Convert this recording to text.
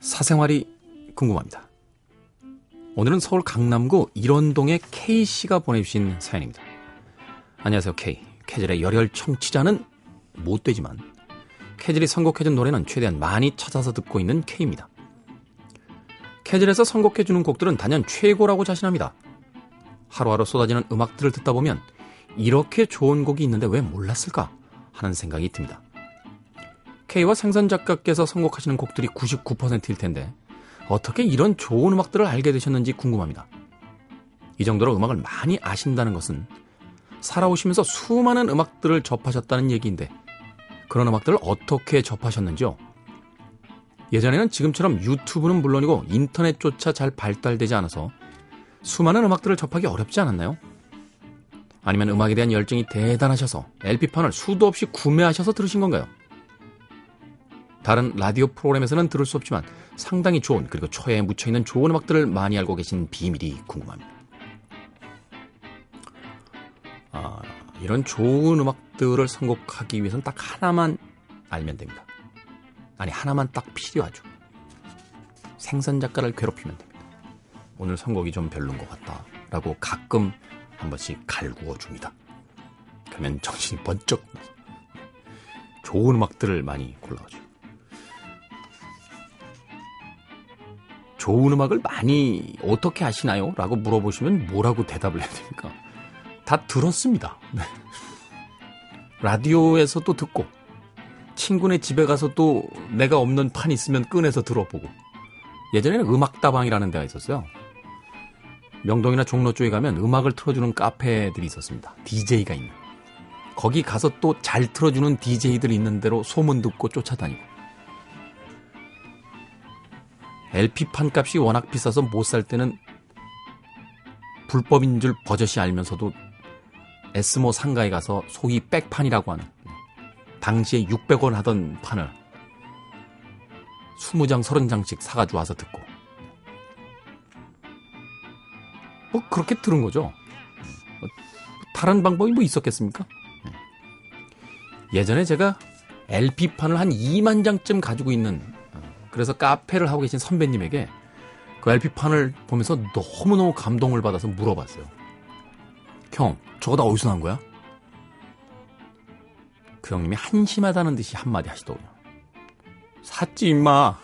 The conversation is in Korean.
사생활이 궁금합니다. 오늘은 서울 강남구 일원동의 K씨가 보내주신 사연입니다. 안녕하세요, K. 캐즐의 열혈 청취자는 못 되지만 캐즐이 선곡해준 노래는 최대한 많이 찾아서 듣고 있는 K입니다. 캐즐에서 선곡해주는 곡들은 단연 최고라고 자신합니다. 하루하루 쏟아지는 음악들을 듣다 보면 이렇게 좋은 곡이 있는데 왜 몰랐을까 하는 생각이 듭니다. K와 생선 작가께서 선곡하시는 곡들이 99%일 텐데 어떻게 이런 좋은 음악들을 알게 되셨는지 궁금합니다. 이 정도로 음악을 많이 아신다는 것은 살아오시면서 수많은 음악들을 접하셨다는 얘기인데 그런 음악들을 어떻게 접하셨는지요? 예전에는 지금처럼 유튜브는 물론이고 인터넷조차 잘 발달되지 않아서 수많은 음악들을 접하기 어렵지 않았나요? 아니면 음악에 대한 열정이 대단하셔서 LP판을 수도 없이 구매하셔서 들으신 건가요? 다른 라디오 프로그램에서는 들을 수 없지만 상당히 좋은 그리고 초에 묻혀있는 좋은 음악들을 많이 알고 계신 비밀이 궁금합니다. 아, 이런 좋은 음악들을 선곡하기 위해서는 딱 하나만 알면 됩니다. 아니 하나만 딱 필요하죠. 생선 작가를 괴롭히면 됩니다. 오늘 선곡이 좀 별론 것 같다라고 가끔 한 번씩 갈구어 줍니다. 그러면 정신이 번쩍 좋은 음악들을 많이 골라가죠. 좋은 음악을 많이 어떻게 하시나요? 라고 물어보시면 뭐라고 대답을 해야 됩니까? 다 들었습니다. 네. 라디오에서도 듣고, 친구네 집에 가서 또 내가 없는 판 있으면 꺼내서 들어보고, 예전에는 음악다방이라는 데가 있었어요. 명동이나 종로 쪽에 가면 음악을 틀어주는 카페들이 있었습니다. DJ가 있는. 거기 가서 또 잘 틀어주는 DJ들 있는 대로 소문 듣고 쫓아다니고. LP판 값이 워낙 비싸서 못 살 때는 불법인 줄 버젓이 알면서도 에스모 상가에 가서 소위 백판이라고 하는 당시에 600원 하던 판을 20장, 30장씩 사가지고 와서 듣고 뭐 그렇게 들은 거죠. 뭐 다른 방법이 뭐 있었겠습니까? 예전에 제가 LP판을 한 2만 장쯤 가지고 있는 그래서 카페를 하고 계신 선배님에게 그 LP판을 보면서 너무너무 감동을 받아서 물어봤어요. 형, 저거 다 어디서 난 거야? 그 형님이 한심하다는 듯이 한마디 하시더군요. 샀지, 임마.